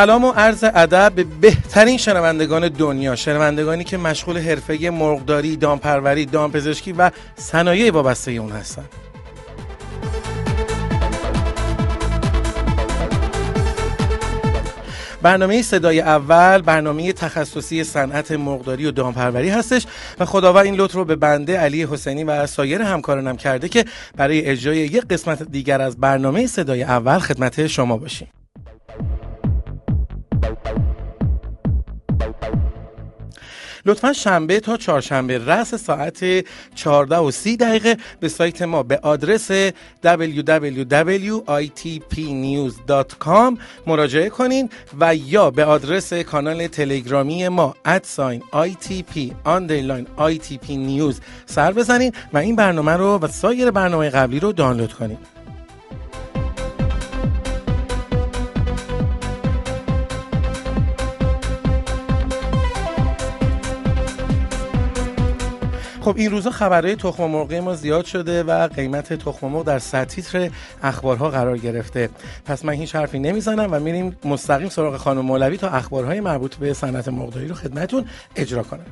سلام و عرض ادب به بهترین شنوندگان دنیا شنوندگانی که مشغول حرفه مرغداری دامپروری دامپزشکی و صنایع وابسته اون هستن. برنامه صدای اول برنامه تخصصی صنعت مرغداری و دامپروری هستش و خداوند این لطف رو به بنده علی حسینی و سایر همکارانم کرده که برای اجرای یک قسمت دیگر از برنامه صدای اول خدمت شما باشیم. لطفا شنبه تا چهارشنبه رأس ساعت 14 و 30 دقیقه به سایت ما به آدرس www.itpnews.com مراجعه کنین و یا به آدرس کانال تلگرامی ما ادساین ITP ITP News سر بزنین و این برنامه رو و سایر برنامه قبلی رو دانلود کنین. خب این روزا خبرهای تخم مرغی ما زیاد شده و قیمت تخم مرغ در سرتیتر اخبارها قرار گرفته. پس من هیچ حرفی نمی‌زنم و میریم مستقیم سراغ خانم مولوی تا اخبارهای مربوط به صنعت مرغداری رو خدمتتون اجرا کنم.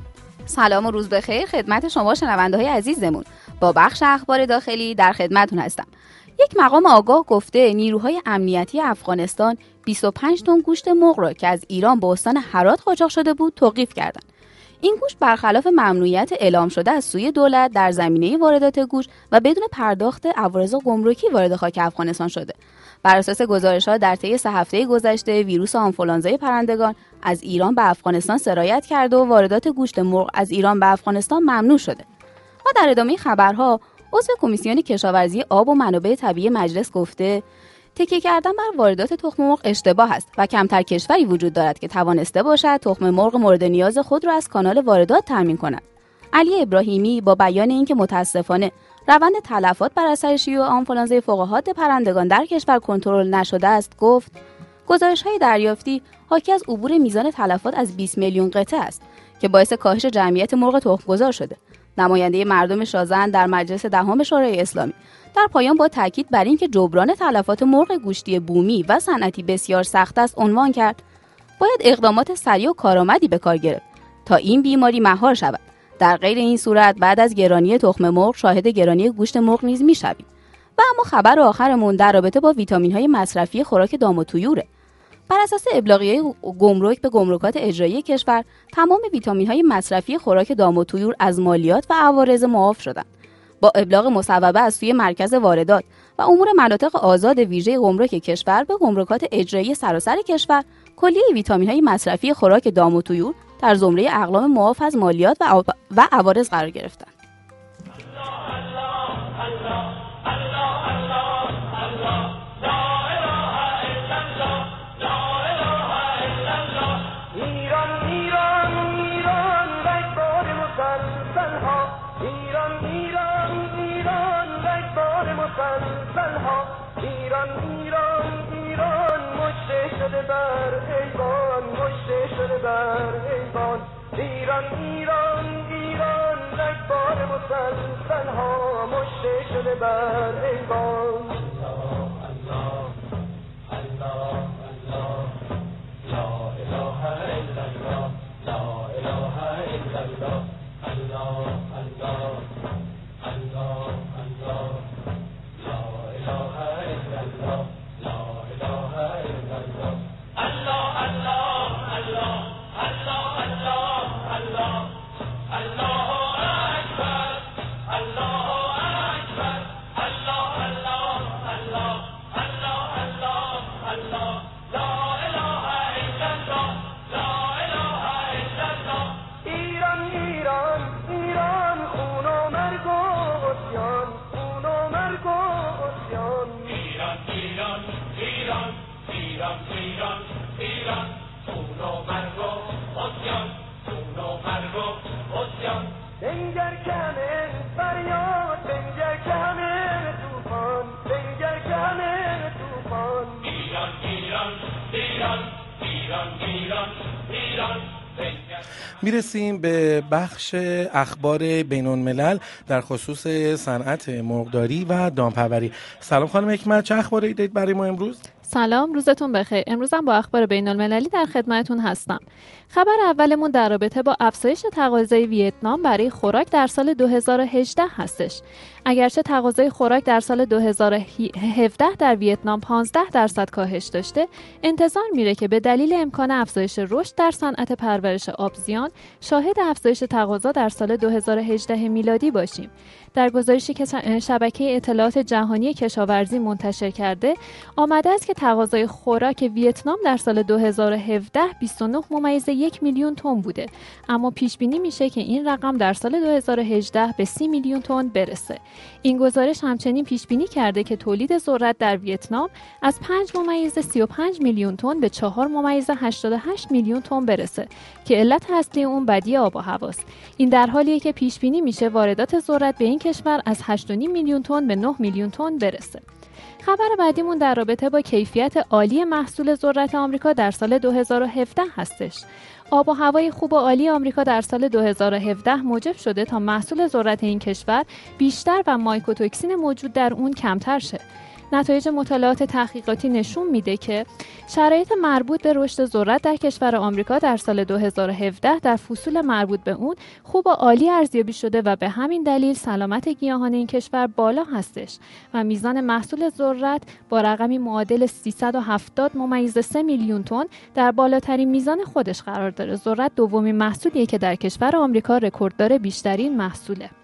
سلام و روز بخیر خدمت شما شنونده های عزیزمون. با بخش اخبار داخلی در خدمتون هستم. یک مقام آگاه گفته نیروهای امنیتی افغانستان 25 تن گوشت مرغ را که از ایران به استان هرات قاچاق شده بود توقیف کردند. این گوشت برخلاف ممنوعیت اعلام شده از سوی دولت در زمینه واردات گوشت و بدون پرداخت عوارض گمرکی وارد خاک افغانستان شده. بر اساس گزارش ها در طی سه هفته گذشته ویروس آنفولانزای پرندگان از ایران به افغانستان سرایت کرده و واردات گوشت مرغ از ایران به افغانستان ممنوع شده. و در ادامه خبرها عضو کمیسیون کشاورزی آب و منابع طبیعی مجلس گفته تکیه کردن بر واردات تخم مرغ اشتباه است و کمتر کشوری وجود دارد که توانسته باشد تخم مرغ مورد نیاز خود را از کانال واردات تامین کند. علی ابراهیمی با بیان اینکه متاسفانه روند تلفات بر اثر شیوع آنفولانزای فوق پرندگان در کشور کنترل نشده است گفت گزارش های دریافتی حاکی از عبور میزان تلفات از 20 میلیون قطعه است که باعث کاهش جمعیت مرغ تخمگذار شده. نماینده مردم شازن در مجلس دهم شورای اسلامی. در پایان با تاکید بر اینکه جبران تلفات مرغ گوشتی بومی و صنعتی بسیار سخت است عنوان کرد. باید اقدامات سریع و کارآمدی به کار گرفت تا این بیماری مهار شود. در غیر این صورت بعد از گرانی تخم مرغ شاهد گرانی گوشت مرغ نیز می‌شویم. و اما خبر آخرمون در رابطه با ویتامین های مصرفی خوراک دام و تویوره بر اساس ابلاغیه گمرک به گمرکات اجرایی کشور تمام ویتامین های مصرفی خوراک دام و تویور از مالیات و عوارض معاف شدند. با ابلاغ مصوبه از سوی مرکز واردات و امور مناطق آزاد ویژه گمرک کشور به گمرکات اجرایی سراسر کشور کلیه ویتامین های مصرفی خوراک دام و تویور در زمره اقلام معاف از مالیات و عوارض قرار گرفتند. شده بر ایوان. می‌رسیم به بخش اخبار بینون ملل در خصوص صنعت مرغداری و دامپروری. سلام خانم حکمت چه اخباری دارید برای ما امروز؟ سلام روزتون بخیر. امروزم با اخبار بین المللی در خدمتون هستم. خبر اولمون در رابطه با افزایش تقاضای ویتنام برای خوراک در سال 2018 هستش. اگرچه تقاضای خوراک در سال 2017 در ویتنام 15 درصد کاهش داشته انتظار میره که به دلیل امکان افزایش رشد در صنعت پرورش آبزیان شاهد افزایش تقاضا در سال 2018 میلادی باشیم. در گزارشی که شبکه اطلاعات جهانی کشاورزی منتشر کرده آمده است که تقاضای خوراک ویتنام در سال 2017 29 ممیز یک میلیون تن بوده. اما پیش بینی میشه که این رقم در سال 2018 به 30 میلیون تن برسه. این گزارش همچنین پیش بینی کرده که تولید ذرت در ویتنام از 5 ممیز 35 میلیون تن به 4 ممیز 88 میلیون تن برسه که علت اصلی اون بدی آب و هواست. این در حالیه که پیش بینی میشه واردات ذرت به این کشور از 8.5 میلیون تن به 9 میلیون تن برسه. خبر بعدیمون در رابطه با کیفیت عالی محصول ذرت آمریکا در سال 2017 هستش. آب و هوای خوب و عالی آمریکا در سال 2017 موجب شده تا محصول ذرت این کشور بیشتر و مایکوتوکسین موجود در اون کمتر شه. نتایج مطالعات تحقیقاتی نشون میده که شرایط مربوط به رشد ذرت در کشور آمریکا در سال 2017 در فصول مربوط به اون خوب و عالی ارزیابی شده و به همین دلیل سلامت گیاهان این کشور بالا هستش و میزان محصول ذرت با رقمی معادل 370 ممیز 3 میلیون تن در بالاترین میزان خودش قرار داره. ذرت دومین محصولیه که در کشور آمریکا رکورددار بیشترین محصوله.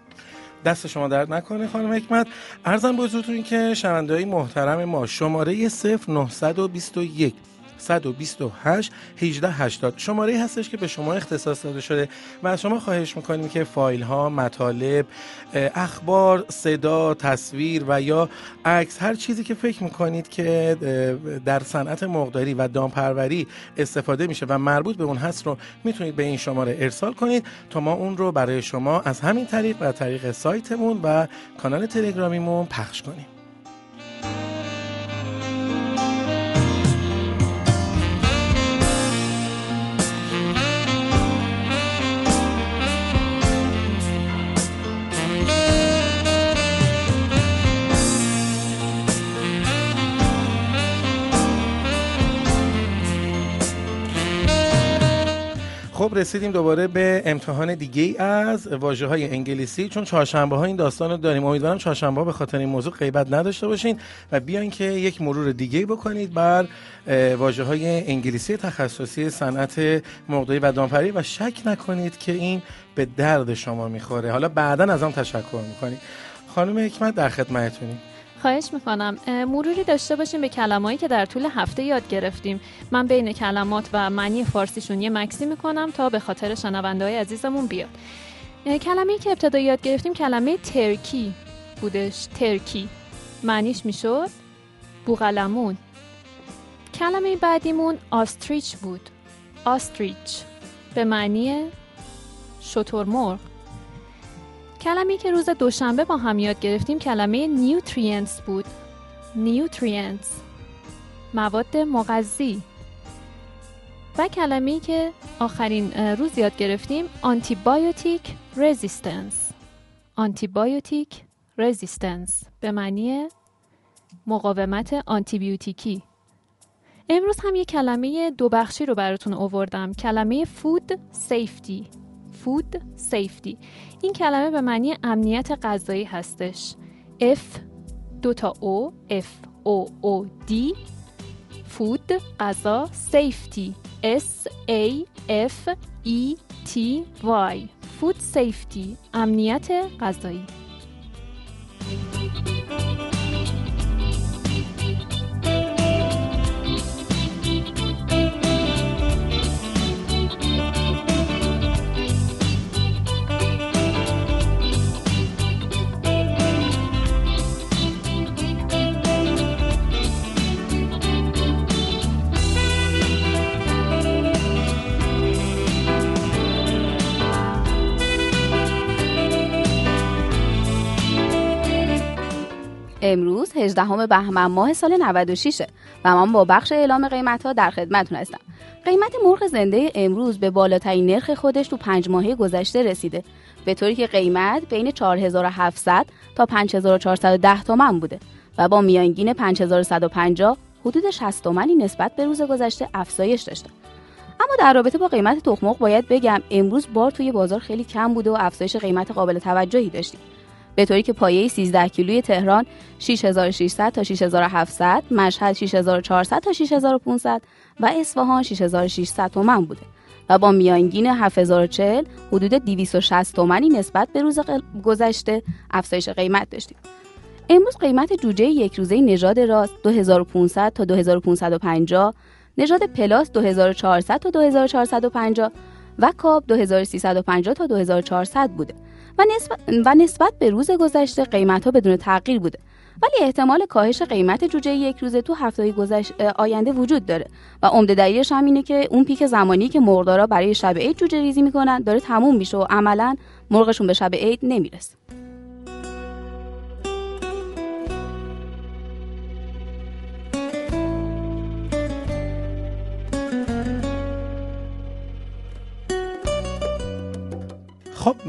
دست شما درد نکنه خانم حکمت. ارزم بزرگتون که شنوندههای محترم ما شماره 0921 128 18 80 شماره هستش که به شما اختصاص داده شده و از شما خواهش می‌کنیم که فایل ها مطالب اخبار صدا تصویر و یا عکس هر چیزی که فکر می‌کنید که در صنعت مقداری و دامپروری استفاده میشه و مربوط به اون هست رو می‌تونید به این شماره ارسال کنید تا ما اون رو برای شما از همین طریق و طریق سایتمون و کانال تلگرامیمون پخش کنیم. رسیدیم دوباره به امتحان دیگه از واژه های انگلیسی. چون چهارشنبه ها این داستان رو داریم امیدوارم چهارشنبه ها به خاطر این موضوع غیبت نداشته باشین و بیاین که یک مرور دیگه بکنید بر واژه های انگلیسی تخصصی صنعت مقداری و دامپری و شک نکنید که این به درد شما می‌خوره. حالا بعدا از آن تشکر می‌کنید خانم حکمت در خدمتتونیم. خواهش می‌کنم. مروری داشته باشیم به کلمایی که در طول هفته یاد گرفتیم. من بین کلمات و معنی فارسیشون یه مکسی می‌کنم تا به خاطر شنونده های عزیزمون بیاد. کلمه که ابتدا یاد گرفتیم کلمه ترکی بودش. ترکی. معنیش می‌شد بوغلمون. کلمه بعدیمون آستریچ بود. آستریچ. به معنی شترمرغ. کلمه که روز دوشنبه با هم یاد گرفتیم کلمه نیوترینس بود. nutrients مواد مغذی. و کلمه که آخرین روز یاد گرفتیم antibiotic resistance antibiotic resistance به معنی مقاومت آنتیبیوتیکی. امروز هم یک کلمه دو بخشی رو براتون آوردم. کلمه food safety food safety این کلمه به معنی امنیت غذایی هستش. F دو تا O F O O D فود غذا سیفتی S A F E T Y. فود سیفتی امنیت غذایی. امروز 18 بهمن ماه سال 96 و من با بخش اعلام قیمت ها در خدمتتون هستم. قیمت مرغ زنده امروز به بالاترین نرخ خودش تو پنج ماهه گذشته رسیده به طوری که قیمت بین 4700 تا 5410 تومن بوده و با میانگین 5150 حدود 60 تومانی نسبت به روز گذشته افزایش داشته اما در رابطه با قیمت تخم باید بگم امروز بار توی بازار خیلی کم بوده و افزایش قیمت قابل توجهی داشتیم به طوری که پایه 13 کیلوی تهران 6600 تا 6700 مشهد 6400 تا 6500 و اصفهان 6600 تومن بوده و با میانگین 7040 حدود 260 تومانی نسبت به روز گذشته افزایش قیمت داشتیم امروز قیمت جوجه یک روزه نژاد راست 2500 تا 2550 نژاد پلاس 2400 تا 2450 و کاب 2350 تا 2400 بوده و نسبت, و نسبت به روز گذشته قیمت ها بدون تغییر بوده. ولی احتمال کاهش قیمت جوجه یک روزه تو هفته گذشت آینده وجود داره. و عمده دلیلش هم اینه که اون پیک زمانی که مرغدارا برای شب عید جوجه ریزی می‌کنن داره تموم میشه و عملا مرغشون به شب عید نمی‌رسه.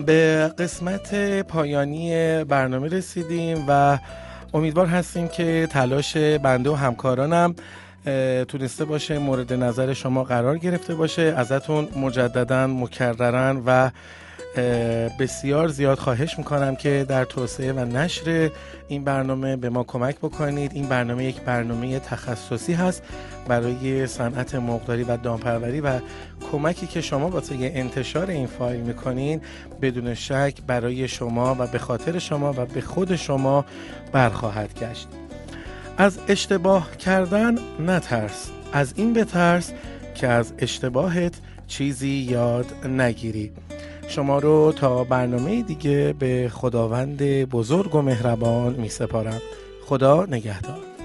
به قسمت پایانی برنامه رسیدیم و امیدوار هستیم که تلاش بنده و همکارانم تونسته باشه مورد نظر شما قرار گرفته باشه. ازتون مجددا مکررن و بسیار زیاد خواهش می‌کنم که در توسعه و نشر این برنامه به ما کمک بکنید. این برنامه یک برنامه تخصصی هست برای صنعت مقداری و دامپروری و کمکی که شما واسه انتشار این فایل می‌کنین بدون شک برای شما و به خاطر شما و به خود شما برخواهد گشت. از اشتباه کردن نترس از این بترس که از اشتباهت چیزی یاد نگیری. شما رو تا برنامه دیگه به خداوند بزرگ و مهربان می سپارم خدا نگهدار.